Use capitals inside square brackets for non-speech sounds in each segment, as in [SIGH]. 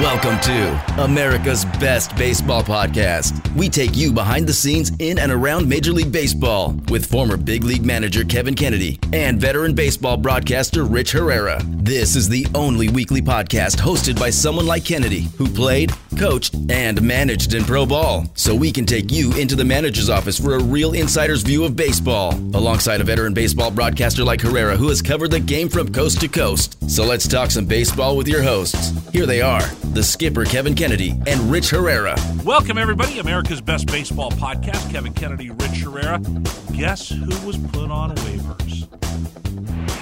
Welcome to America's Best Baseball Podcast. We take you behind the scenes in and around Major League Baseball with former big league manager Kevin Kennedy and veteran baseball broadcaster Rich Herrera. This is the only weekly podcast hosted by someone like Kennedy who played, coached, and managed in pro ball. So we can take you into the manager's office for a real insider's view of baseball, alongside a veteran baseball broadcaster like Herrera who has covered the game from coast to coast. So let's talk some baseball with your hosts. Here they are the skipper Kevin Kennedy and Rich Herrera. Welcome, everybody. America's Best Baseball Podcast. Kevin Kennedy, Rich Herrera. Guess who was put on waivers?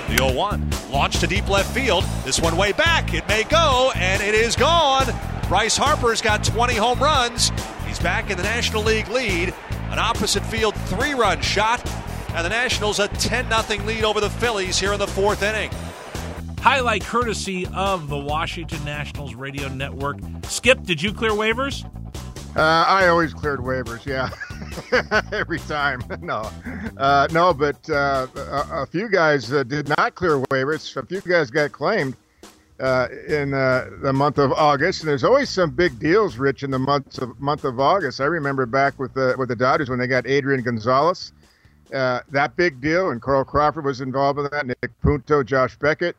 The 0 1 launched to deep left field. This one way back. It may go, and it is gone. Bryce Harper's got 20 home runs. He's back in the National League lead. An opposite field three run shot, and the Nationals a 10 0 lead over the Phillies here in the fourth inning. Highlight courtesy of the Washington Nationals Radio Network. Skip, did you clear waivers? Uh, I always cleared waivers, yeah, [LAUGHS] every time. [LAUGHS] no, uh, no, but uh, a, a, few guys uh, did not clear waivers. A few guys got claimed uh, in uh, the month of August, and there's always some big deals, Rich, in the month of month of August. I remember back with the with the Dodgers when they got Adrian Gonzalez, that big deal, and Carl Crawford was involved in that. Nick Punto, Josh Beckett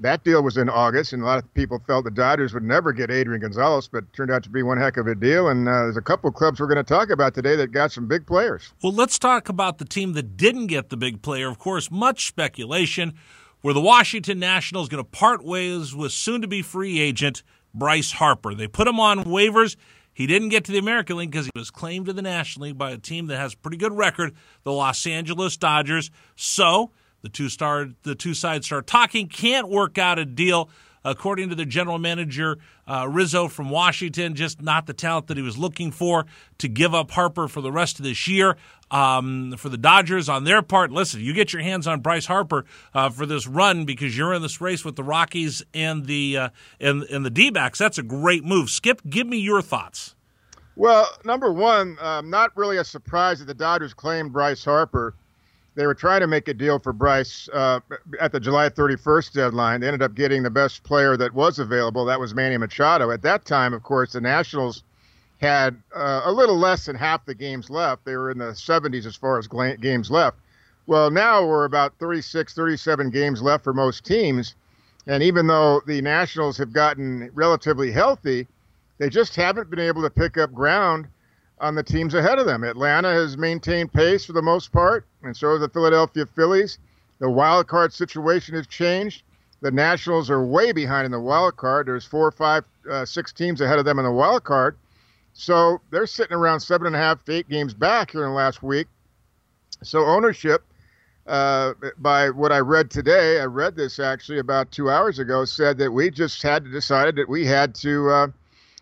that deal was in August, and a lot of people felt the Dodgers would never get Adrian Gonzalez, but turned out to be one heck of a deal. And uh, there's a couple clubs we're going to talk about today that got some big players. Well, let's talk about the team that didn't get the big player. Of course, much speculation where the Washington Nationals going to part ways with soon-to-be free agent Bryce Harper. They put him on waivers. He didn't get to the American League because he was claimed to the National League by a team that has a pretty good record, the Los Angeles Dodgers. So the two star the two sides start talking. Can't work out a deal. According to the general manager uh, Rizzo from Washington, just not the talent that he was looking for to give up Harper for the rest of this year. Um, for the Dodgers, on their part, listen, you get your hands on Bryce Harper uh, for this run because you're in this race with the Rockies and the uh, and, and the D-backs. That's a great move. Skip, give me your thoughts. Well, number one, um, not really a surprise that the Dodgers claimed Bryce Harper they were trying to make a deal for Bryce uh, at the July 31st deadline. They ended up getting the best player that was available. That was Manny Machado. At that time, of course, the Nationals had uh, a little less than half the games left. They were in the 70s as far as games left. Well, now we're about 36, 37 games left for most teams. And even though the Nationals have gotten relatively healthy, they just haven't been able to pick up ground on the teams ahead of them. Atlanta has maintained pace for the most part, and so have the Philadelphia Phillies. The wild card situation has changed. The Nationals are way behind in the wild card. There's four, five, uh, six teams ahead of them in the wild card. So they're sitting around seven and a half, eight games back here in the last week. So ownership, uh, by what I read today, I read this actually about two hours ago, said that we just had to decide that we had to uh,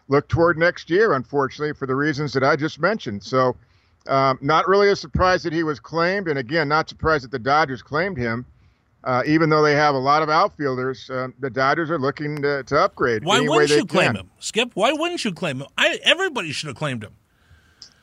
look toward next year, unfortunately, for the reasons that I just mentioned. So, um, not really a surprise that he was claimed, and again, not surprised that the Dodgers claimed him. Uh, even though they have a lot of outfielders, uh, the Dodgers are looking to, to upgrade. Why wouldn't you claim him, Skip? Why wouldn't you claim him? I, everybody should have claimed him.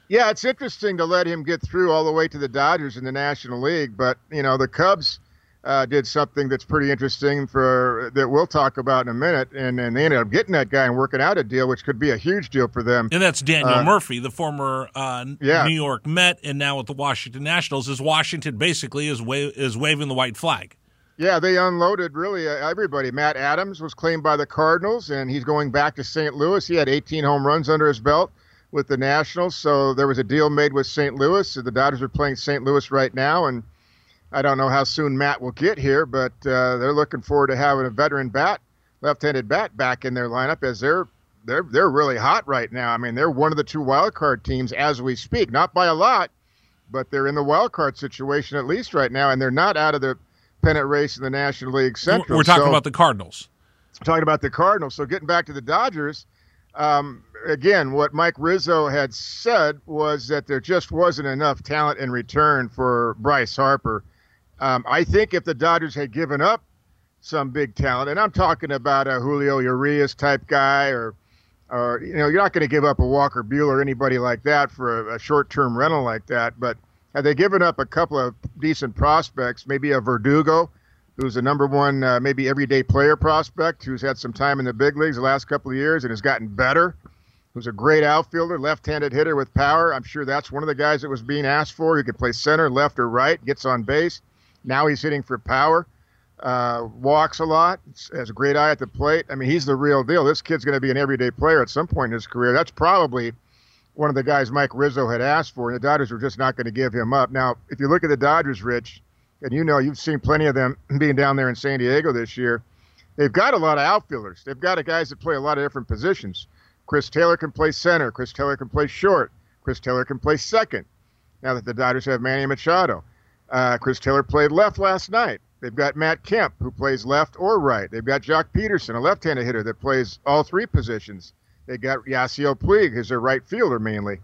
Yeah, it's interesting to let him get through all the way to the Dodgers in the National League, but you know the Cubs uh, did something that's pretty interesting for that we'll talk about in a minute, and, and they ended up getting that guy and working out a deal, which could be a huge deal for them. And that's Daniel uh, Murphy, the former uh, yeah. New York Met, and now with the Washington Nationals. Is Washington basically is wa- is waving the white flag? Yeah, they unloaded really uh, everybody. Matt Adams was claimed by the Cardinals, and he's going back to St. Louis. He had 18 home runs under his belt with the Nationals, so there was a deal made with St. Louis. So the Dodgers are playing St. Louis right now, and I don't know how soon Matt will get here, but uh, they're looking forward to having a veteran bat, left-handed bat, back in their lineup as they're they're they're really hot right now. I mean, they're one of the two wild card teams as we speak, not by a lot, but they're in the wild card situation at least right now, and they're not out of the pennant race in the National League Central. We're talking So- about the Cardinals. talking about the Cardinals. So getting back to the Dodgers, um, again, what Mike Rizzo had said was that there just wasn't enough talent in return for Bryce Harper. Um, I think if the Dodgers had given up some big talent, and I'm talking about a Julio Urias type guy, or, or you know, you're not going to give up a Walker Buehler or anybody like that for a, a short-term rental like that. But had they given up a couple of decent prospects, maybe a Verdugo, who's a number one, uh, maybe everyday player prospect, who's had some time in the big leagues the last couple of years and has gotten better. Who's a great outfielder, left-handed hitter with power. I'm sure that's one of the guys that was being asked for. He could play center, left, or right. Gets on base. Now he's hitting for power. Uh, walks a lot. Has a great eye at the plate. I mean, he's the real deal. This kid's going to be an everyday player at some point in his career. That's probably one of the guys Mike Rizzo had asked for, and the Dodgers were just not going to give him up. Now, if you look at the Dodgers, Rich, and you know you've seen plenty of them [CLEARS THROAT] being down there in San Diego this year, they've got a lot of outfielders. They've got guys that play a lot of different positions. Chris Taylor can play center. Chris Taylor can play short. Chris Taylor can play second. Now that the Dodgers have Manny Machado, uh, Chris Taylor played left last night. They've got Matt Kemp, who plays left or right. They've got Joc Pederson, a left-handed hitter that plays all three positions. They got Yasiel Puig, who's a right fielder mainly.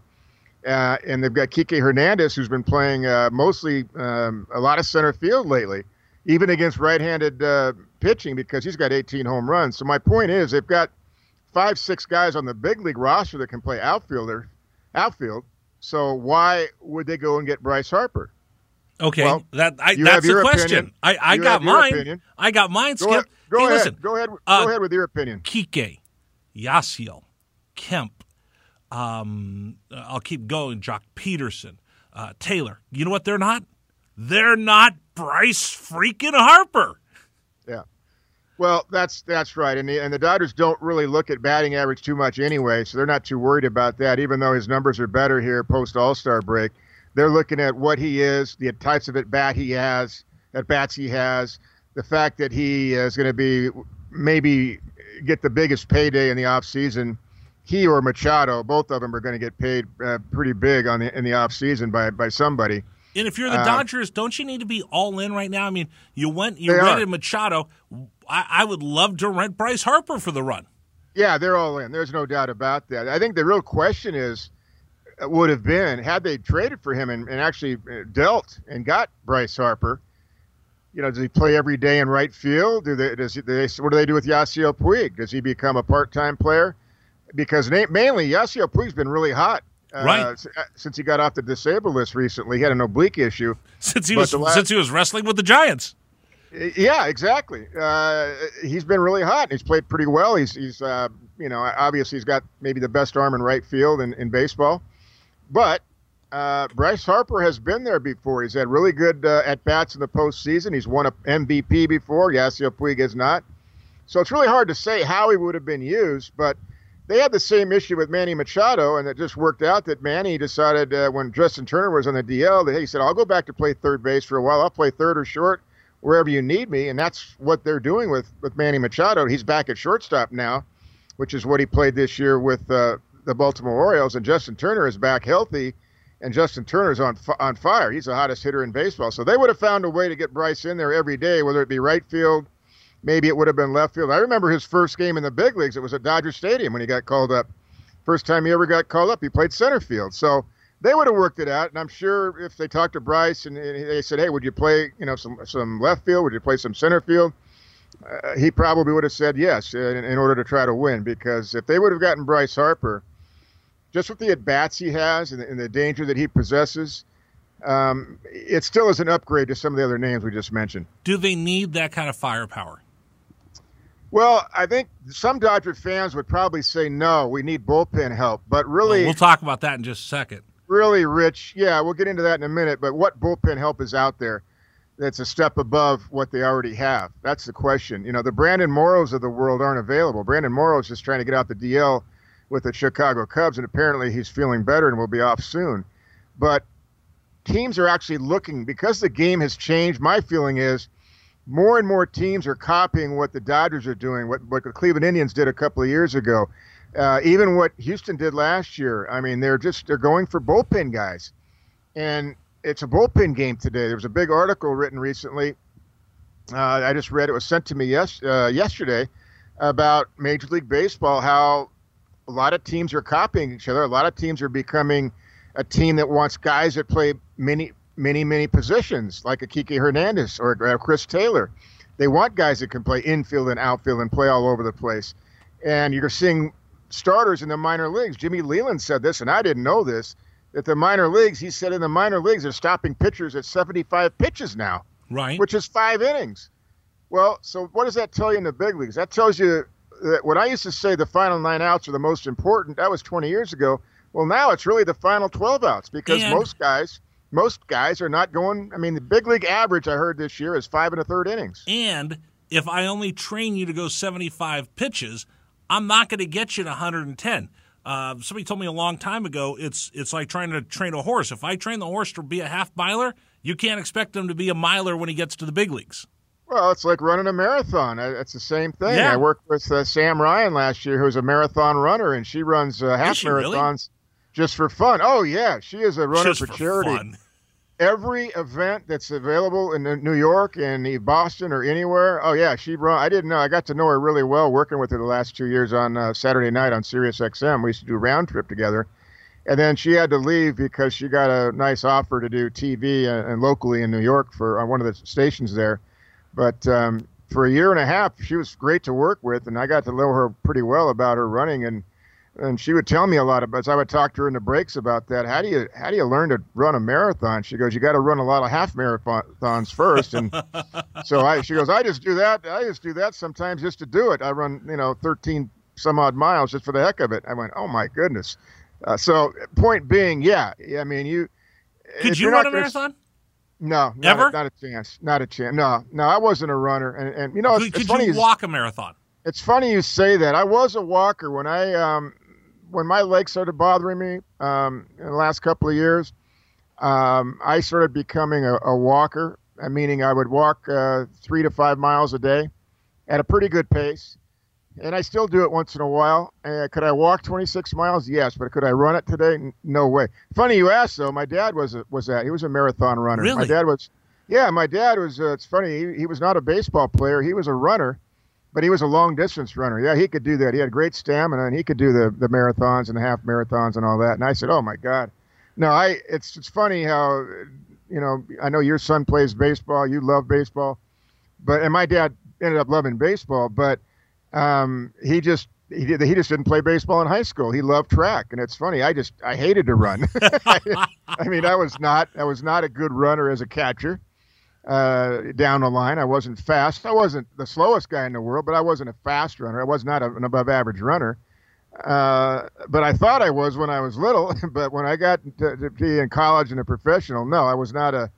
Uh, and they've got Kike Hernandez, who's been playing uh, mostly um, a lot of center field lately, even against right-handed uh, pitching because he's got 18 home runs. So my point is, they've got five, six guys on the big league roster that can play outfielder, outfield. So why would they go and get Bryce Harper? Okay, Well, that I, that's the question. opinion. I, I You got mine. opinion. I got mine, Go Skip. ahead. Go hey, ahead. listen. Go ahead. uh, ahead with your opinion. Kike, Yasiel, Kemp. Um, uh, I'll keep going. Joc Pederson, uh, Taylor. You know what? They're not. They're not Bryce freaking Harper. Yeah. Well, that's that's right, and the, and the Dodgers don't really look at batting average too much anyway, so they're not too worried about that. Even though his numbers are better here post All Star break, they're looking at what he is, the types of at bat he has, at bats he has, the fact that he is going to be maybe get the biggest payday in the off season. He or Machado, both of them are going to get paid uh, pretty big on the in the off season by by somebody. And if you're the Uh, Dodgers, don't you need to be all in right now? I mean, you went, you They are. rented Machado. I, I would love to rent Bryce Harper for the run. Yeah, they're all in. There's no doubt about that. I think the real question is would have been had they traded for him and, and actually uh, dealt and got Bryce Harper. You know, does he play every day in right field? Do they? Does he, do they? What do they do with Yasiel Puig? Does he become a part-time player? Because mainly Yasiel Puig's been really hot. Uh, Right. s- uh, Since he got off the disabled list recently, he had an oblique issue. Since he was the la- since he was wrestling with the Giants. Yeah, exactly. Uh, he's been really hot. He's played pretty well. He's, he's uh, you know, obviously he's got maybe the best arm in right field in, in baseball. But uh, Bryce Harper has been there before. He's had really good uh, at bats in the postseason. He's won a MVP before. Yasiel Puig has not. So it's really hard to say how he would have been used. But they had the same issue with Manny Machado, and it just worked out that Manny decided uh, when Justin Turner was on the DL that he said, "I'll go back to play third base for a while. I'll play third or short." wherever you need me, and that's what they're doing with with Manny Machado. He's back at shortstop now, which is what he played this year with uh, the Baltimore Orioles, and Justin Turner is back healthy, and Justin Turner's on on fire. He's the hottest hitter in baseball. So they would have found a way to get Bryce in there every day, whether it be right field, maybe it would have been left field. I remember his first game in the big leagues. It was at Dodger Stadium when he got called up. First time he ever got called up, he played center field. So they would have worked it out. And I'm sure if they talked to Bryce and, and they said, "Hey, would you play, you know, some some left field? Would you play some center field?" Uh, he probably would have said yes in, in order to try to win. Because if they would have gotten Bryce Harper, just with the at bats he has and the, and the danger that he possesses, um, it still is an upgrade to some of the other names we just mentioned. Do they need that kind of firepower? Well, I think some Dodger fans would probably say no. We need bullpen help, but really, We'll talk about that in just a second. really, Rich. Yeah, we'll get into that in a minute. But what bullpen help is out there that's a step above what they already have? That's the question. You know, the Brandon Morrows of the world aren't available. Brandon Morrow's just trying to get out the DL with the Chicago Cubs, and apparently he's feeling better and will be off soon. But teams are actually looking because the game has changed. My feeling is more and more teams are copying what the Dodgers are doing, what, what the Cleveland Indians did a couple of years ago, uh, even what Houston did last year. I mean, they're just they're going for bullpen guys, and it's a bullpen game today. There was a big article written recently Uh, I just read it was sent to me yes uh, yesterday about Major League Baseball. How a lot of teams are copying each other. A lot of teams are becoming a team that wants guys that play many, many, many positions, like a Kike Hernandez or uh, Chris Taylor. They want guys that can play infield and outfield and play all over the place. And you're seeing starters in the minor leagues. Jimmy Leyland said this, and I didn't know this, that the minor leagues, he said in the minor leagues, they're stopping pitchers at 75 pitches now, Right. which is five innings. Well, so what does that tell you in the big leagues? That tells you when I used to say the final nine outs are the most important, that was 20 years ago. Well, now it's really the final 12 outs because And- most guys, most guys are not going. I mean, the big league average I heard this year is five and a third innings. And if I only train you to go 75 pitches, I'm not going to get you to 110. Uh, somebody told me a long time ago it's it's like trying to train a horse. If I train the horse to be a half miler, you can't expect him to be a miler when he gets to the big leagues. Well, it's like running a marathon. Uh, It's the same thing. Yeah. I worked with uh, Sam Ryan last year, who's a marathon runner, and she runs uh, half she really? marathons just for fun. Oh yeah, she is a runner Just for, for charity. fun. Every event that's available in New York and Boston or anywhere. Oh yeah, she run. I didn't know. I got to know her really well working with her the last two years on uh, Saturday night on Sirius XM. We used to do round trip together. And then she had to leave because she got a nice offer to do TV and, and locally in New York for on one of the stations there. But um, for a year and a half, she was great to work with, and I got to know her pretty well about her running, and and she would tell me a lot about. As I would talk to her in the breaks about that. How do you how do you learn to run a marathon? She goes, you got to run a lot of half marathons first, and [LAUGHS] so I she goes, I just do that. I just do that sometimes just to do it. I run you know 13 some odd miles just for the heck of it. I went, oh my goodness. Uh, so point being, yeah, I mean you. Could you run a marathon? No, not Ever? A, not a chance. Not a chance. No, no, I wasn't a runner, and, and you know, it's, Could, it's could funny. you you- walk a marathon? It's funny you say that. I was a walker when I um, when my legs started bothering me um, in the last couple of years. Um, I started becoming a, a walker, uh, meaning I would walk uh, three to five miles a day at a pretty good pace, and I still do it once in a while. Uh, could I walk 26 miles? Yes, but could I run it today? N- No way. Funny you ask though. My dad was a, was that he was a marathon runner. Really? My dad was. Yeah, my dad was. Uh, it's funny. He, he was not a baseball player. He was a runner but he was a long distance runner. Yeah, he could do that. He had great stamina, and he could do the the marathons and the half marathons and all that. And I said, "Oh my God!" No, I. It's it's funny how, you know, I know your son plays baseball. You love baseball, but and my dad ended up loving baseball, but um, he just. He, did, he just didn't play baseball in high school. He loved track, and it's funny. I just I hated to run. [LAUGHS] I mean, I was not I was not a good runner as a catcher uh, down the line. I wasn't fast. I wasn't the slowest guy in the world, but I wasn't a fast runner. I was not a, an above average runner. Uh, but I thought I was when I was little. [LAUGHS] but when I got to, to be in college and a professional, no, I was not a.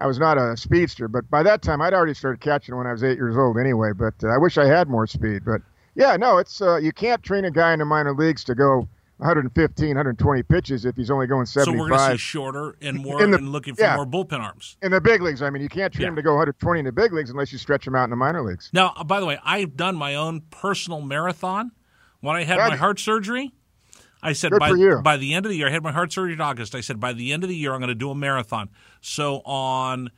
I was not a speedster, but by that time I'd already started catching when I was eight years old anyway. But uh, I wish I had more speed. But yeah, no, it's uh, you can't train a guy in the minor leagues to go 115, 120 pitches if he's only going 75. So 75 we're going to see shorter and more In the- and looking for yeah. more bullpen arms. in the big leagues. I mean, you can't train Yeah. him to go 120 in the big leagues unless you stretch him out in the minor leagues. Now, by the way, I've done my own personal marathon. When I had Have my heart surgery, I said Good by, by the end of the year, I had my heart surgery in August. I said by the end of the year, I'm going to do a marathon. So on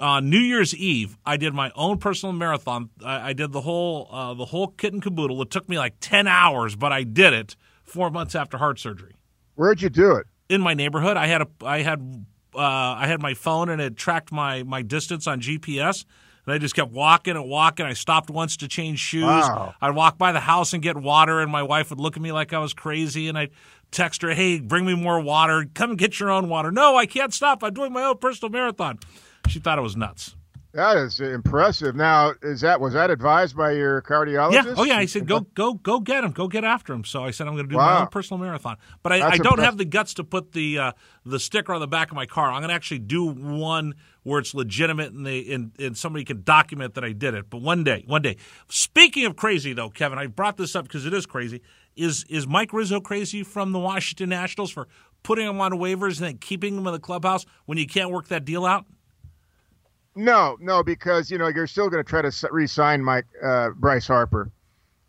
on New Year's Eve, I did my own personal marathon. I, I did the whole uh, the whole kit and caboodle. It took me like ten hours, but I did it four months after heart surgery Where'd you do it? in my neighborhood. I had a I had uh, I had my phone and it tracked my my distance on GPS. And I just kept walking and walking. I stopped once to change shoes. Wow. I'd walk by the house and get water, and my wife would look at me like I was crazy. And I'd text her, "Hey, bring me more water. Come get your own water." No, I can't stop. I'm doing my own personal marathon. She thought it was nuts. That is impressive. Now, is that was that advised by your cardiologist? Yeah. Oh, yeah. I said, go, go, go get him. Go get after him. So I said, I'm going to do my own personal marathon. But I, I don't have the guts to put the uh, the sticker on the back of my car. I'm going to actually do one where it's legitimate and they and, and somebody can document that I did it. But one day, one day. Speaking of crazy, though, Kevin, I brought this up because it is crazy. Is is Mike Rizzo crazy from the Washington Nationals for putting him on waivers and then keeping him in the clubhouse when you can't work that deal out? No, no, because you know you're still going to try to re-sign Mike uh, Bryce Harper,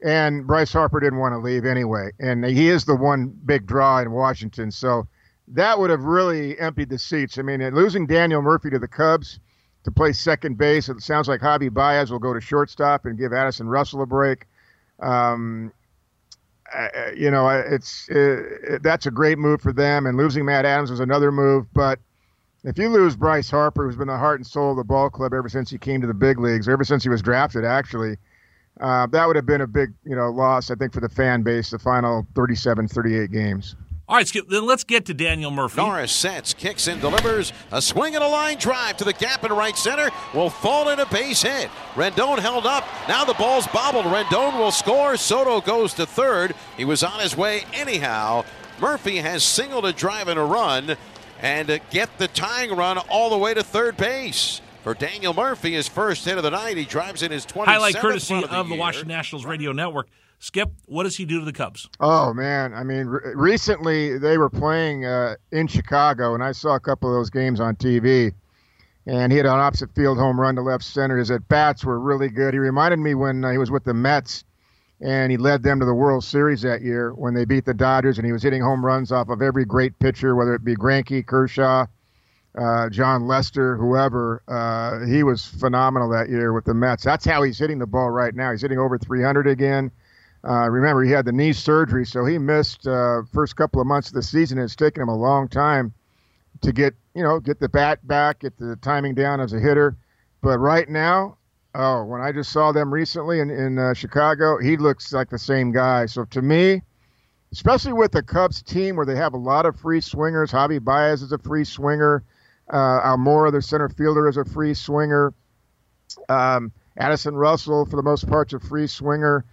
and Bryce Harper didn't want to leave anyway, and he is the one big draw in Washington. So that would have really emptied the seats. I mean, losing Daniel Murphy to the Cubs to play second base. It sounds like Javi Baez will go to shortstop and give Addison Russell a break. Um, you know, it's it, that's a great move for them. And losing Matt Adams was another move. But if you lose Bryce Harper, who's been the heart and soul of the ball club ever since he came to the big leagues, ever since he was drafted, actually, uh, that would have been a big, you know, loss, I think, for the fan base, the final 37, 38 games. All right, Skip, then let's get to Daniel Murphy. Norris sets, kicks and delivers. A swing and a line drive to the gap in right center will fall in a base hit. Rendon held up. Now the ball's bobbled. Rendon will score. Soto goes to third. He was on his way anyhow. Murphy has singled a drive and a run and get the tying run all the way to third base for Daniel Murphy, his first hit of the night. He drives in his 27th Highlight courtesy of, the, of the Washington Nationals radio network. Skip, what does he do to the Cubs? Oh man, I mean, re- recently they were playing uh, in Chicago, and I saw a couple of those games on TV. And he had an opposite field home run to left center. His at bats were really good. He reminded me when uh, he was with the Mets, and he led them to the World Series that year when they beat the Dodgers, and he was hitting home runs off of every great pitcher, whether it be Greinke, Kershaw, uh, Jon Lester, whoever. Uh, he was phenomenal that year with the Mets. That's how he's hitting the ball right now. He's hitting over 300 again. Uh, remember, he had the knee surgery, so he missed uh, first couple of months of the season. It's taken him a long time to get, you know, get the bat back, get the timing down as a hitter. But right now, oh, when I just saw them recently in in uh, Chicago, he looks like the same guy. So to me, especially with the Cubs team where they have a lot of free swingers, Javi Baez is a free swinger. Uh, Almora, their center fielder, is a free swinger. Um, Addison Russell, for the most part, is a free swinger.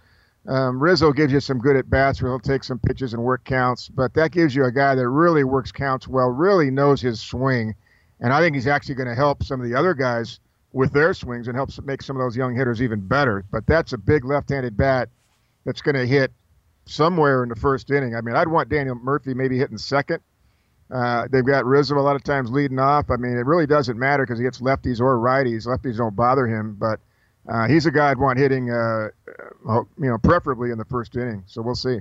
Um, Rizzo gives you some good at bats where he'll take some pitches and work counts, but that gives you a guy that really works counts well, really knows his swing, and I think he's actually going to help some of the other guys with their swings and helps make some of those young hitters even better. But that's a big left-handed bat that's going to hit somewhere in the first inning. I mean, I'd want Daniel Murphy maybe hitting second. Uh, they've got Rizzo a lot of times leading off. I mean, it really doesn't matter because he gets lefties or righties. Lefties don't bother him, but uh, he's a guy I'd want hitting, uh, you know, preferably in the first inning. So we'll see.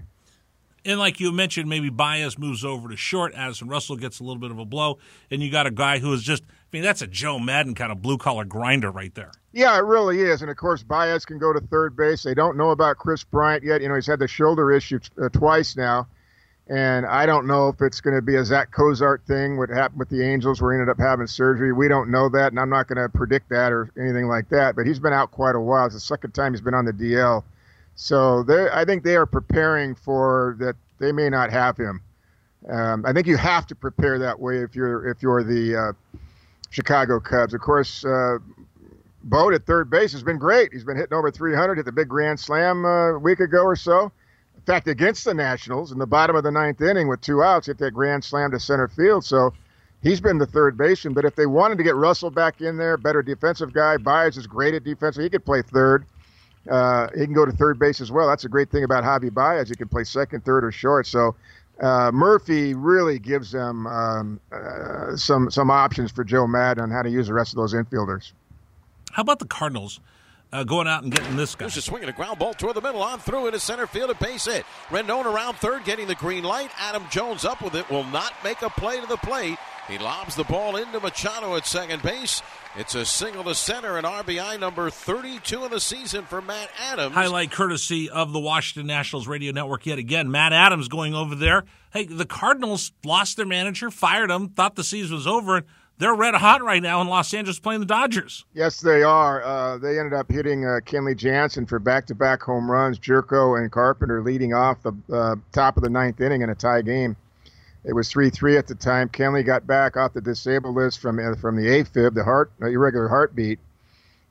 And like you mentioned, maybe Baez moves over to short. Addison Russell gets a little bit of a blow, and you got a guy who is just—I mean, that's a Joe Maddon kind of blue collar grinder right there. Yeah, it really is. And of course, Baez can go to third base. They don't know about Kris Bryant yet. You know, he's had the shoulder issue uh, twice now. And I don't know if it's going to be a Zach Cozart thing, what happened with the Angels, where he ended up having surgery. We don't know that, and I'm not going to predict that or anything like that. But he's been out quite a while. It's the second time he's been on the DL. So I think they are preparing for that. They may not have him. Um, I think you have to prepare that way if you're if you're the uh, Chicago Cubs. Of course, uh, Bote at third base has been great. He's been hitting over 300. Hit the big grand slam uh, a week ago or so. In fact, against the Nationals in the bottom of the ninth inning with two outs, hit that grand slam to center field. So he's been the third baseman. But if they wanted to get Russell back in there, better defensive guy, Baez is great at defense. He could play third. Uh, he can go to third base as well. That's a great thing about Javi Baez. He can play second, third, or short. So uh, Murphy really gives them um, uh, some some options for Joe Maddon on how to use the rest of those infielders. How about the Cardinals? uh, going out and getting this guy. There's a swing and a ground ball toward the middle, on through into center field, a base hit. Rendon around third, getting the green light. Adam Jones up with it, will not make a play to the plate. He lobs the ball into Machado at second base. It's a single to center and RBI number 32 in the season for Matt Adams. Highlight courtesy of the Washington Nationals radio network yet again. Matt Adams going over there. Hey, the Cardinals lost their manager, fired him, thought the season was over, and they're red hot right now in Los Angeles playing the Dodgers. Yes, they are. Uh, they ended up hitting uh, Kenley Jansen for back-to-back home runs. Gyorko and Carpenter leading off the uh, top of the ninth inning in a tie game. It was 3-3 at the time. Kenley got back off the disabled list from uh, from the AFib, the heart irregular heartbeat,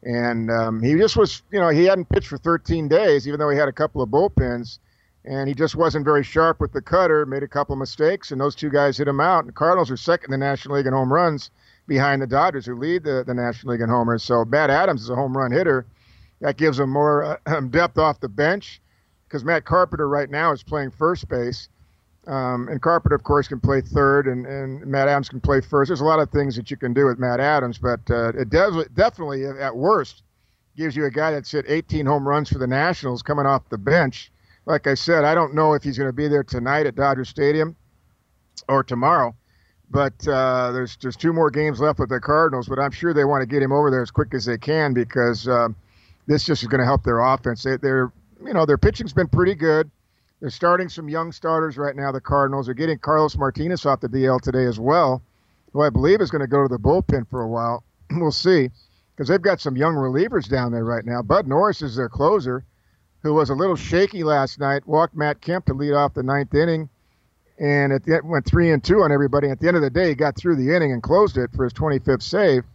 and um, he just was, you know, he hadn't pitched for 13 days, even though he had a couple of bullpens and he just wasn't very sharp with the cutter, made a couple of mistakes, and those two guys hit him out. And the Cardinals are second in the National League in home runs behind the Dodgers, who lead the, the National League in homers. So Matt Adams is a home run hitter. That gives him more uh, [CLEARS THROAT] depth off the bench because Matt Carpenter right now is playing first base. Um, and Carpenter, of course, can play third, and, and Matt Adams can play first. There's a lot of things that you can do with Matt Adams, but uh, it does definitely, at worst, gives you a guy that's hit 18 home runs for the Nationals coming off the bench like I said, I don't know if he's going to be there tonight at Dodger Stadium or tomorrow. But uh, there's just two more games left with the Cardinals, but I'm sure they want to get him over there as quick as they can because uh, this just is going to help their offense. They, they're, you know, their pitching's been pretty good. They're starting some young starters right now. The Cardinals are getting Carlos Martinez off the DL today as well, who I believe is going to go to the bullpen for a while. [CLEARS THROAT] we'll see, because they've got some young relievers down there right now. Bud Norris is their closer, who was a little shaky last night. Walked Matt Kemp to lead off the ninth inning and at the end went three and two on everybody. At the end of the day, he got through the inning and closed it for his 25th save.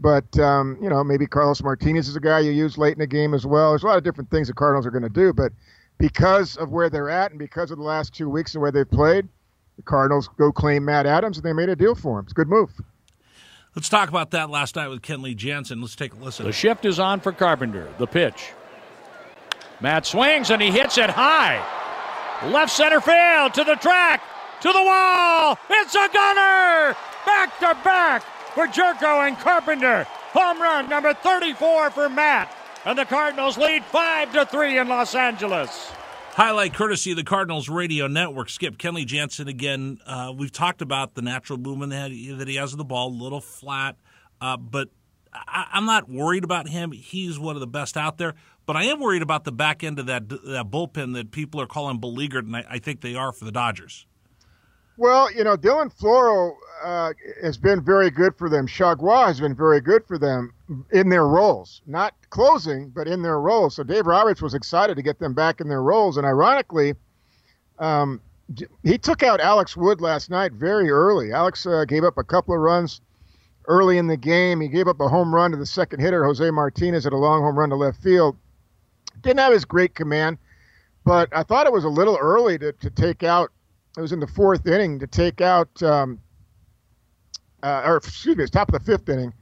But um, you know, maybe Carlos Martinez is a guy you use late in the game as well. There's a lot of different things the Cardinals are going to do, but because of where they're at and because of the last two weeks and where they've played, the Cardinals go claim Matt Adams and they made a deal for him. It's a good move. Let's talk about that last night with Kenley Jansen. Let's take a listen. The shift is on for Carpenter. The pitch. Matt swings and he hits it high. Left center field to the track, to the wall. It's a gunner! Back to back for Gyorko and Carpenter. Home run number 34 for Matt. And the Cardinals lead 5 to 3 in Los Angeles. Highlight courtesy of the Cardinals radio network. Skip Kenley Jansen again. Uh, we've talked about the natural movement that he, has of the ball, a little flat, uh, but I, am not worried about him. He's one of the best out there. But I am worried about the back end of that that bullpen that people are calling beleaguered, and I, I think they are for the Dodgers. Well, you know, Dylan Floro uh, has been very good for them. Chargois has been very good for them in their roles, not closing, but in their roles. So Dave Roberts was excited to get them back in their roles, and ironically, um, he took out Alex Wood last night very early. Alex uh, gave up a couple of runs early in the game. He gave up a home run to the second hitter, Jose Martinez, at a long home run to left field. Didn't have his great command, but I thought it was a little early to, to take out. It was in the fourth inning to take out, um, uh, or excuse me, it's top of the fifth inning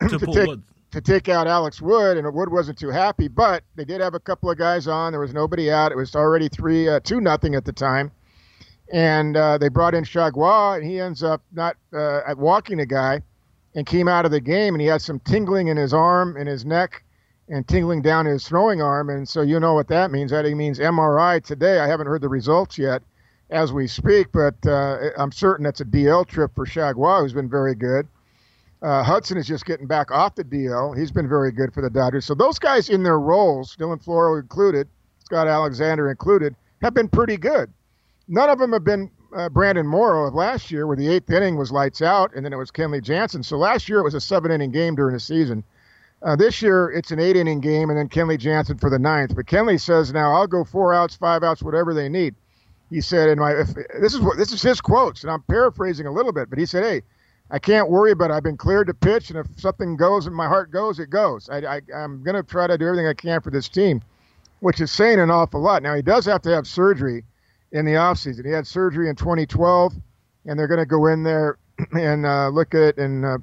[CLEARS THROAT] to, take to take out Alex Wood, and Wood wasn't too happy. But they did have a couple of guys on. There was nobody out. It was already three, uh, two nothing at the time, and uh, they brought in Chargois, and he ends up not uh, at walking a guy, and came out of the game, and he had some tingling in his arm and his neck and tingling down his throwing arm. And so you know what that means. That means MRI today. I haven't heard the results yet as we speak, but uh, I'm certain that's a DL trip for Chargois, who's been very good. Uh, Hudson is just getting back off the DL. He's been very good for the Dodgers. So those guys in their roles, Dylan Floro included, Scott Alexander included, have been pretty good. None of them have been uh, Brandon Morrow of last year, where the eighth inning was lights out, and then it was Kenley Jansen. So last year it was a seven inning game during the season. Uh, this year, it's an eight inning game, and then Kenley Jansen for the ninth. But Kenley says now I'll go four outs, five outs, whatever they need. He said, "In my if, this is what this is his quotes, and I'm paraphrasing a little bit, but he said, hey, I can't worry, but I've been cleared to pitch, and if something goes and my heart goes, it goes. I, I, I'm going to try to do everything I can for this team, which is saying an awful lot. Now he does have to have surgery in the offseason. He had surgery in 2012, and they're going to go in there [CLEARS THROAT] and uh, look at it and uh,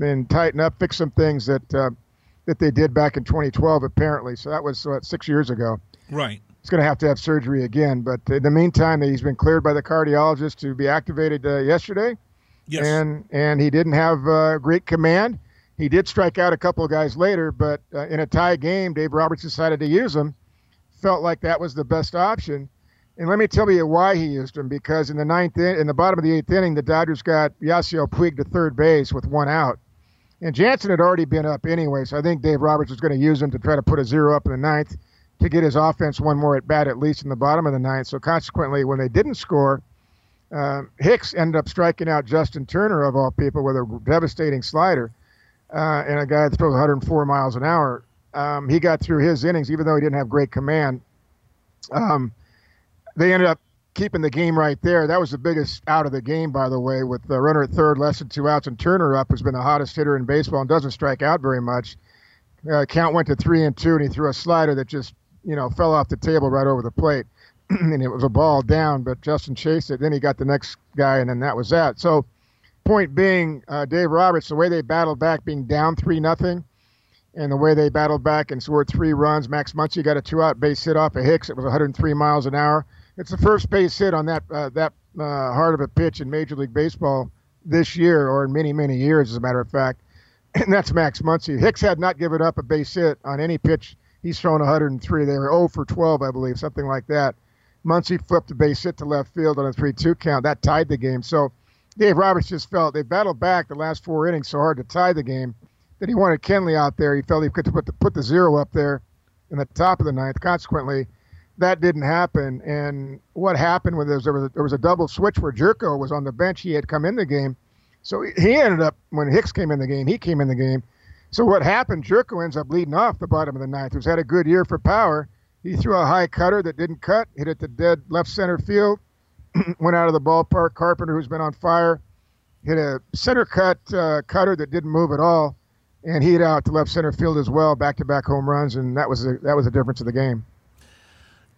and tighten up, fix some things that uh, that they did back in 2012, apparently. So that was six years ago. Right. He's going to have to have surgery again. But in the meantime, he's been cleared by the cardiologist to be activated uh, yesterday. Yes. And and he didn't have uh, great command. He did strike out a couple of guys later, but uh, in a tie game, Dave Roberts decided to use him. Felt like that was the best option. And let me tell you why he used him. Because in the ninth, in, in the bottom of the eighth inning, the Dodgers got Yasiel Puig to third base with one out. And Jansen had already been up anyway, so I think Dave Roberts was going to use him to try to put a zero up in the ninth to get his offense one more at bat, at least in the bottom of the ninth. So consequently, when they didn't score, uh, Hicks ended up striking out Justin Turner, of all people, with a devastating slider uh, and a guy that throws 104 miles an hour. Um, he got through his innings, even though he didn't have great command. Um, they ended up keeping the game right there. That was the biggest out of the game, by the way, with the runner at third, less than two outs, and Turner up who's been the hottest hitter in baseball and doesn't strike out very much. Uh, count went to three and two, and he threw a slider that just you know fell off the table right over the plate, [CLEARS THROAT] and it was a ball down. But Justin chased it. Then he got the next guy, and then that was that. So, point being, uh, Dave Roberts, the way they battled back, being down three nothing. And the way they battled back and scored three runs, Max Muncy got a two-out base hit off of Hicks. It was 103 miles an hour it's the first base hit on that uh, that uh, hard of a pitch in Major League Baseball this year, or in many many years, as a matter of fact. [CLEARS THROAT] And that's Max Muncy. Hicks had not given up a base hit on any pitch. He's thrown 103. They were 0 for 12, I believe, something like that. Muncy flipped a base hit to left field on a 3-2 count. That tied the game. So Dave Roberts just felt they battled back the last four innings so hard to tie the game that he wanted Kenley out there. He felt he could put the, put the zero up there in the top of the ninth. Consequently, that didn't happen. And what happened was there was a, there was a double switch where Gyorko was on the bench. He had come in the game, so he ended up when Hicks came in the game. He came in the game. So what happened? Gyorko ends up leading off the bottom of the ninth. Who's had a good year for power. He threw a high cutter that didn't cut, hit it to dead left center field, [CLEARS THROAT] went out of the ballpark. Carpenter, who's been on fire, hit a center cut uh, cutter that didn't move at all, and he hit out to left center field as well, back to back home runs, and that was a, that was the difference of the game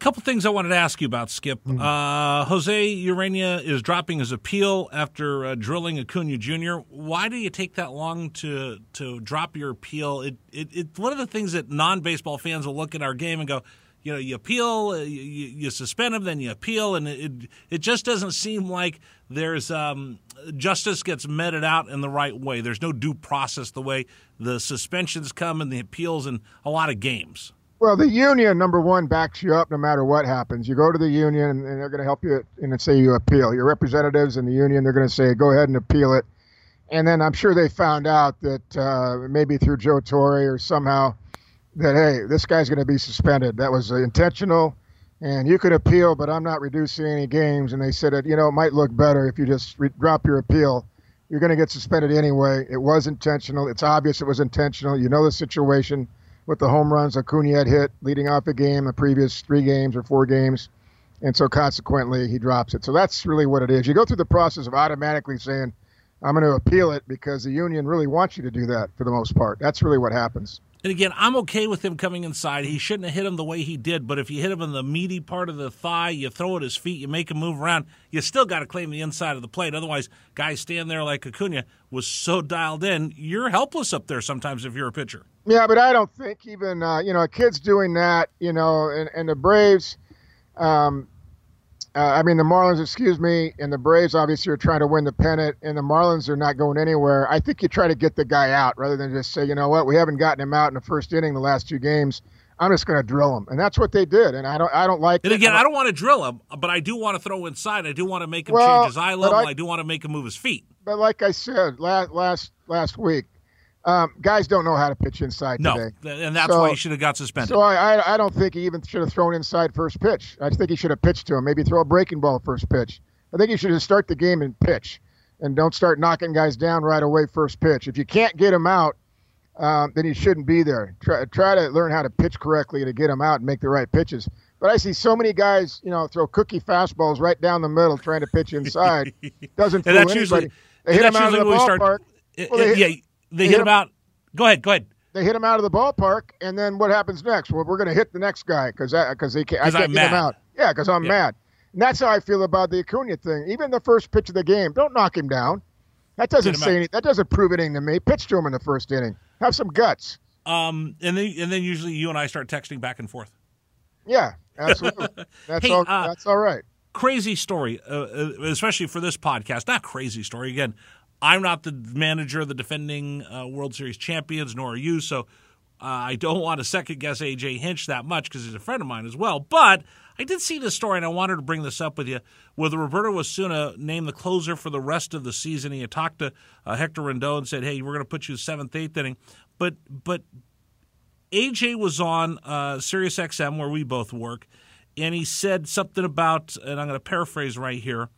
couple things I wanted to ask you about, Skip. Mm-hmm. Uh, Jose Urena is dropping his appeal after uh, drilling Acuna Jr. Why do you take that long to to drop your appeal? It, it, it one of the things that non baseball fans will look at our game and go, you know, you appeal, uh, you, you suspend him, then you appeal, and it it just doesn't seem like there's um, justice gets meted out in the right way. There's no due process the way the suspensions come and the appeals in a lot of games. Well, the union, number one, backs you up no matter what happens. You go to the union, and they're going to help you and say you appeal. Your representatives in the union, they're going to say, go ahead and appeal it. And then I'm sure they found out that uh, maybe through Joe Torre or somehow that, hey, this guy's going to be suspended. That was intentional, and you could appeal, but I'm not reducing any games. And they said, that, you know, it might look better if you just re- drop your appeal. You're going to get suspended anyway. It was intentional. It's obvious it was intentional. You know the situation with the home runs Acuna had hit leading off the game, the previous three games or four games. And so consequently, he drops it. So that's really what it is. You go through the process of automatically saying, I'm going to appeal it because the union really wants you to do that for the most part. That's really what happens. And again, I'm okay with him coming inside. He shouldn't have hit him the way he did, but if you hit him in the meaty part of the thigh, you throw at his feet, you make him move around, you still got to claim the inside of the plate. Otherwise, guys stand there like Acuna was so dialed in, you're helpless up there sometimes if you're a pitcher. Yeah, but I don't think even uh, you know a kid's doing that. You know, and, and the Braves. Um, uh, I mean, the Marlins, excuse me, and the Braves obviously are trying to win the pennant, and the Marlins are not going anywhere. I think you try to get the guy out rather than just say, you know what, we haven't gotten him out in the first inning the last two games. I'm just going to drill him, and that's what they did. And I don't, I don't like. And again, I don't, I don't want to drill him, but I do want to throw inside. I do want to make him well, change his eye level. I, I, do want to make him move his feet. But like I said last last last week, um, guys don't know how to pitch inside no, today. and that's so, why he should have got suspended. So I, I, I don't think he even should have thrown inside first pitch. I think he should have pitched to him. Maybe throw a breaking ball first pitch. I think he should just start the game and pitch, and don't start knocking guys down right away first pitch. If you can't get him out, um, then he shouldn't be there. Try, try to learn how to pitch correctly to get him out and make the right pitches. But I see so many guys, you know, throw cookie fastballs right down the middle trying to pitch [LAUGHS] inside. Doesn't fool anybody. Usually, they hit him out of the ballpark. Start, well, they hit, yeah, they, hit him out Go ahead. Go ahead. They hit him out of the ballpark, and then what happens next? Well, we're going to hit the next guy because because they can't, I can't get him out. Yeah, because I'm yeah. mad. And that's how I feel about the Acuna thing. Even the first pitch of the game, don't knock him down. That doesn't say anything. That doesn't prove anything to me. Pitch to him in the first inning. Have some guts. Um, and then and then usually you and I start texting back and forth. Yeah, absolutely. [LAUGHS] That's hey, all. Uh, that's all right. Crazy story, uh, uh, especially for this podcast. Not crazy story. Again, I'm not the manager of the defending uh, World Series champions, nor are you. So uh, I don't want to second guess AJ Hinch that much because he's a friend of mine as well. But I did see this story, and I wanted to bring this up with you. With Roberto Osuna named the closer for the rest of the season, he had talked to uh, Hector Rondon and said, "Hey, we're going to put you seventh, eighth inning." But but AJ was on uh, Sirius XM where we both work, and he said something about, and I'm going to paraphrase right here.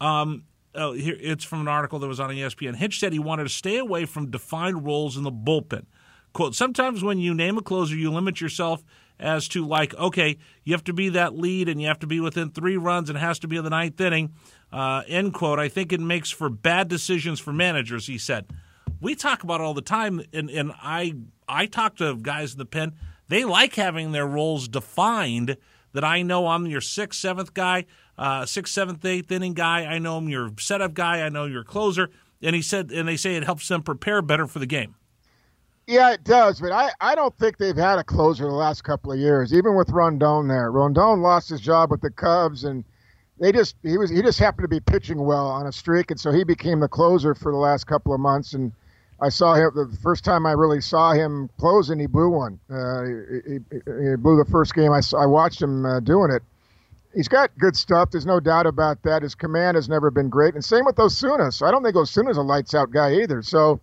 Um, oh, here, it's from an article that was on ESPN. Hinch said he wanted to stay away from defined roles in the bullpen. Quote, sometimes when you name a closer, you limit yourself as to, like, okay, you have to be that lead and you have to be within three runs and it has to be in the ninth inning. Uh, end quote. I think it makes for bad decisions for managers, he said. We talk about it all the time, and, and I, I talk to guys in the pen. They like having their roles defined that I know I'm your sixth, seventh guy uh, sixth, seventh, eighth inning guy. I know him your setup guy. I know your closer. And he said, and they say it helps them prepare better for the game. Yeah, it does, but I, I don't think they've had a closer the last couple of years, even with Rondon there. Rondon lost his job with the Cubs, and they just he was he just happened to be pitching well on a streak, and so he became the closer for the last couple of months. And I saw him the first time I really saw him closing, he blew one. Uh, he, he, he, blew the first game I, saw, I watched him uh, doing it, He's got good stuff. There's no doubt about that. His command has never been great, and same with Osuna. So I don't think Osuna's a lights out guy either. So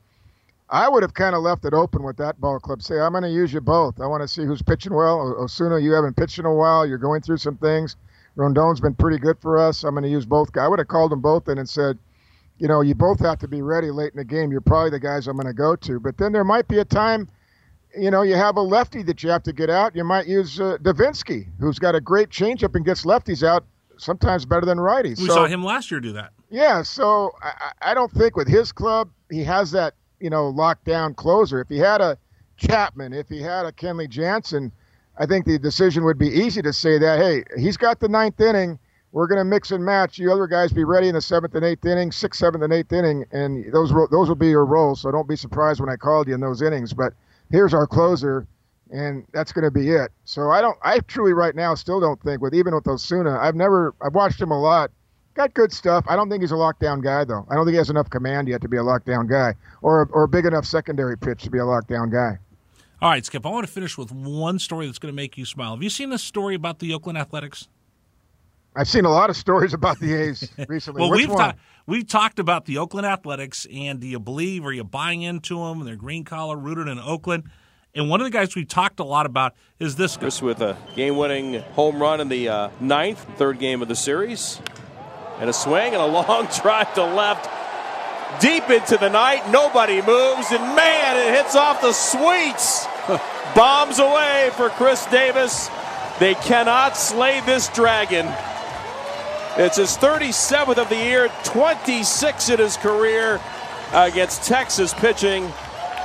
I would have kind of left it open with that ball club. Say I'm going to use you both. I want to see who's pitching well. Osuna, you haven't pitched in a while. You're going through some things. Rondon's been pretty good for us. I'm going to use both. Guys. I would have called them both in and said, you know, you both have to be ready late in the game. You're probably the guys I'm going to go to. But then there might be a time you know, you have a lefty that you have to get out. You might use uh, Devenski, who's got a great changeup and gets lefties out sometimes better than righties. We so, saw him last year do that. Yeah, so I, I don't think with his club he has that you know lockdown closer. If he had a Chapman, if he had a Kenley Jansen, I think the decision would be easy to say that hey, he's got the ninth inning. We're going to mix and match. You other guys be ready in the seventh and eighth inning, sixth, seventh, and eighth inning, and those those will be your roles. So don't be surprised when I called you in those innings. But here's our closer, and that's going to be it. So I don't, I truly right now still don't think with even with Osuna, I've never, I've watched him a lot. Got good stuff. I don't think he's a lockdown guy though. I don't think he has enough command yet to be a lockdown guy, or or a big enough secondary pitch to be a lockdown guy. All right, Skip. I want to finish with one story that's going to make you smile. Have you seen this story about the Oakland Athletics? I've seen a lot of stories about the A's [LAUGHS] recently. well, Which we've ta- we've talked about the Oakland Athletics, and do you believe? Are you buying into them? They're green collar, rooted in Oakland. And one of the guys we've talked a lot about is this guy. with a game-winning home run in the uh, ninth, third game of the series, and a swing and a [LAUGHS] long drive to left, deep into the night. Nobody moves, and man, it hits off the sweets. [LAUGHS] Bombs away for Khris Davis. They cannot slay this dragon. It's his 37th of the year, 26 in his career against Texas pitching.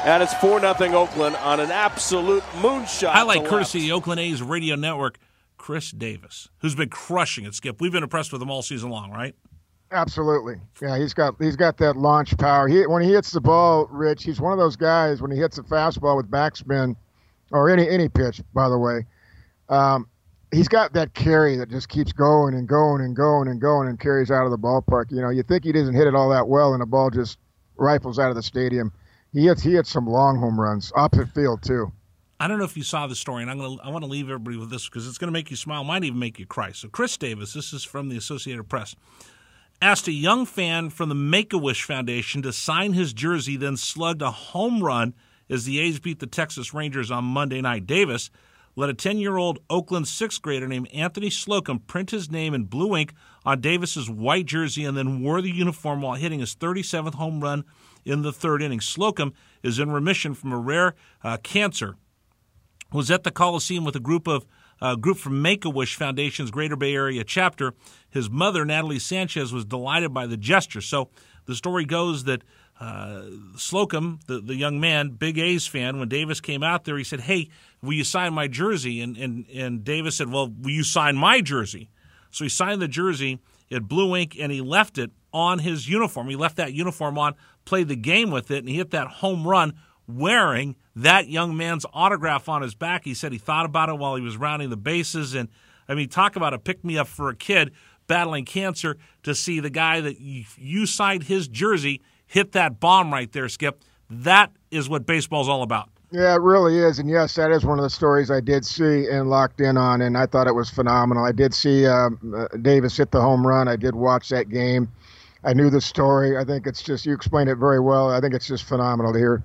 And it's 4 0 Oakland on an absolute moonshot. Highlight courtesy of the Oakland A's radio network, Khris Davis, who's been crushing it, Skip. We've been impressed with him all season long, right? Absolutely. Yeah, he's got he's got that launch power. He when he hits the ball, Rich, he's one of those guys when he hits a fastball with backspin or any any pitch, by the way. Um, he's got that carry that just keeps going and going and going and going and carries out of the ballpark. You know, you think he doesn't hit it all that well, and the ball just rifles out of the stadium he hits he hits some long home runs opposite field too. I don't know if you saw the story, and I'm gonna I want to leave everybody with this because it's to make you smile, might even make you cry. So Khris Davis, this is from the Associated Press, asked a young fan from the Make a Wish Foundation to sign his jersey, then slugged a home run as the A's beat the Texas Rangers on Monday night. Davis let a 10 year old Oakland sixth grader named Anthony Slocum print his name in blue ink on Davis's white jersey and then wore the uniform while hitting his 37th home run in the third inning. Slocum is in remission from a rare uh, cancer. Was at the Coliseum with a group of uh, group from Make a Wish Foundation's Greater Bay Area chapter. His mother, Natalie Sanchez, was delighted by the gesture. So the story goes that uh, Slocum, the, the young man, big A's fan, when Davis came out there, he said, Hey, will you sign my jersey? And, and, and Davis said, Well, will you sign my jersey? So he signed the jersey in blue ink and he left it on his uniform. He left that uniform on, played the game with it, and he hit that home run wearing that young man's autograph on his back. He said he thought about it while he was rounding the bases. And I mean, talk about a pick me up for a kid battling cancer to see the guy that you signed his jersey hit that bomb right there, Skip. That is what baseball's all about. Yeah, it really is. And yes, that is one of the stories I did see and locked in on, and I thought it was phenomenal. I did see um, uh, Davis hit the home run. I did watch that game. I knew the story. I think it's just you explained it very well. I think it's just phenomenal to hear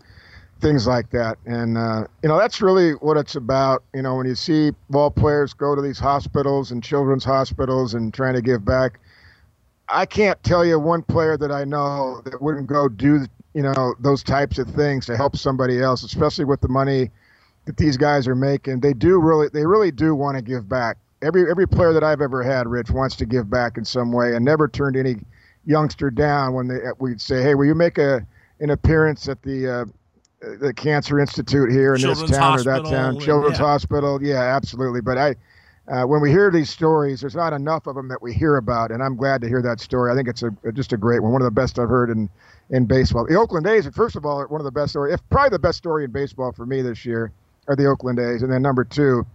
things like that, and uh, you know that's really what it's about. You know, when you see ball players go to these hospitals and children's hospitals and trying to give back, I can't tell you one player that I know that wouldn't go do you know those types of things to help somebody else, especially with the money that these guys are making. They do really, they really do want to give back. Every every player that I've ever had, Rich, wants to give back in some way, and never turned any youngster down when they we'd say, "Hey, will you make a an appearance at the uh, the Cancer Institute here in Children's this town Hospital or that town, Children's yeah. Hospital?" Yeah, absolutely. But I, uh, when we hear these stories, there's not enough of them that we hear about, and I'm glad to hear that story. I think it's a just a great one, one of the best I've heard in in baseball. The Oakland A's, first of all, one of the best story, if probably the best story in baseball for me this year, are the Oakland A's, and then number two,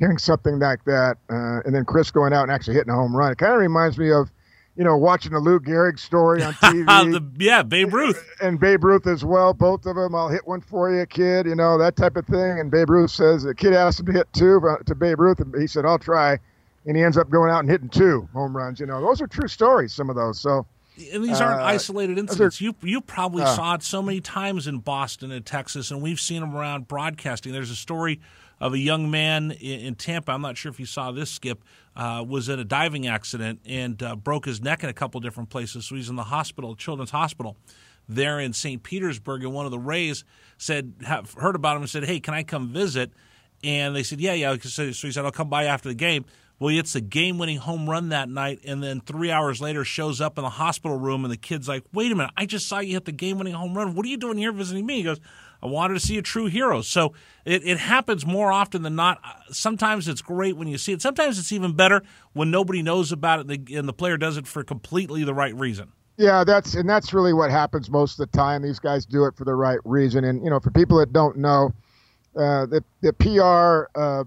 hearing something like that, uh, and then Khris going out and actually hitting a home run. It kind of reminds me of you know, watching the Lou Gehrig story on TV. [LAUGHS] the, yeah, Babe Ruth. And Babe Ruth as well. Both of them. I'll hit one for you, kid. You know, that type of thing. And Babe Ruth says, the kid asked him to hit two to Babe Ruth. And he said, I'll try. and he ends up going out and hitting two home runs. You know, those are true stories. Some of those. So and these aren't Uh, isolated are- incidents. you you probably Uh. saw it so many times in Boston and Texas, and we've seen them around broadcasting. There's a story of a young man in, in Tampa. I'm not sure if you saw this, Skip. Uh, was in a diving accident and uh, broke his neck in a couple different places. So he's in the hospital, Children's Hospital, there in St. Petersburg. And one of the Rays said, have, heard about him and said, "Hey, can I come visit?" And they said, "Yeah, yeah." So so he said, "I'll come by after the game." Well, he hits a game-winning home run that night, and then three hours later shows up in the hospital room, and the kid's like, "Wait a minute! I just saw you hit the game-winning home run. What are you doing here visiting me?" He goes, "I wanted to see a true hero." So it, it happens more often than not. Sometimes it's great when you see it. Sometimes it's even better when nobody knows about it, and the, and the player does it for completely the right reason. Yeah, that's and that's really what happens most of the time. These guys do it for the right reason, and you know, for people that don't know, uh, the the PR uh,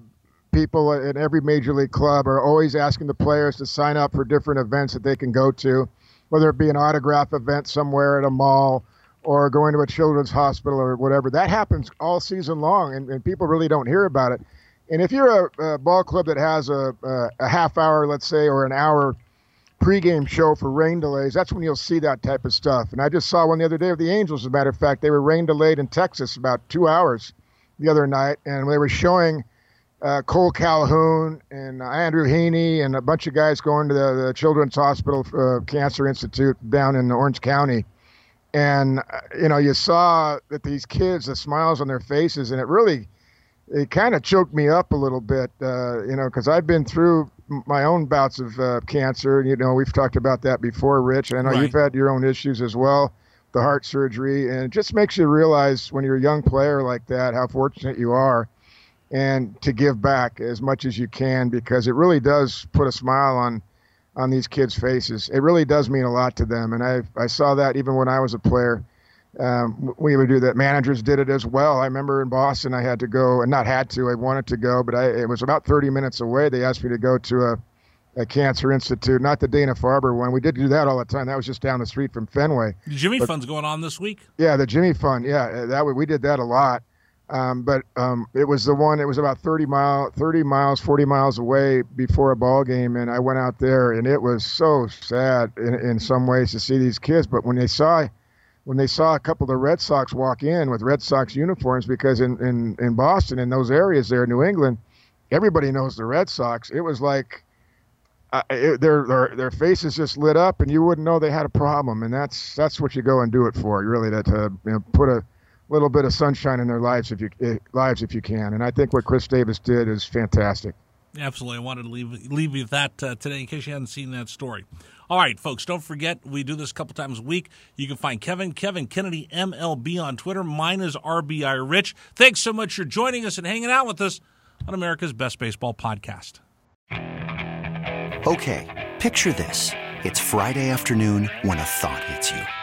people in every major league club are always asking the players to sign up for different events that they can go to, whether it be an autograph event somewhere at a mall or going to a children's hospital or whatever. That happens all season long, and, and people really don't hear about it. And if you're a, a ball club that has a, a, a half hour, let's say, or an hour pregame show for rain delays, that's when you'll see that type of stuff. And I just saw one the other day of the Angels, as a matter of fact. They were rain delayed in Texas about two hours the other night, and they were showing uh, Cole Calhoun and uh, Andrew Heaney and a bunch of guys going to the, the Children's Hospital uh, Cancer Institute down in Orange County. And, uh, you know, you saw that these kids, the smiles on their faces, and it really, it kind of choked me up a little bit, uh, you know, because I've been through my own bouts of uh, cancer. You know, we've talked about that before, Rich. I know Right. you've had your own issues as well, the heart surgery, and it just makes you realize when you're a young player like that how fortunate you are, and to give back as much as you can because it really does put a smile on on these kids' faces. It really does mean a lot to them, and I I saw that even when I was a player. Um, we would do that. Managers did it as well. I remember in Boston, I had to go, and not had to. I wanted to go, but I, it was about 30 minutes away. They asked me to go to a, a cancer institute, not the Dana Farber one. We did do that all the time. That was just down the street from Fenway. The Jimmy But- Fun's going on this week. Yeah, the Jimmy Fund. Yeah, that we did that a lot. Um, but um, it was the one. It was about 30 mile, 30 miles, 40 miles away before a ball game, and I went out there, and it was so sad in, in some ways to see these kids. But when they saw, when they saw a couple of the Red Sox walk in with Red Sox uniforms, because in in in Boston, in those areas there, New England, everybody knows the Red Sox. It was like. Uh, it, their, their their faces just lit up, and you wouldn't know they had a problem, and that's that's what you go and do it for. Really, to you know, put a little bit of sunshine in their lives if you eh, lives if you can. And I think what Khris Davis did is fantastic. Absolutely. I wanted to leave leave you with that uh, today in case you hadn't seen that story. All right, folks, don't forget we do this a couple times a week. You can find Kevin, Kevin Kennedy, MLB on Twitter. Mine is RBI Rich. Thanks so much for joining us and hanging out with us on America's Best Baseball Podcast. Okay, picture this. It's Friday afternoon when a thought hits you.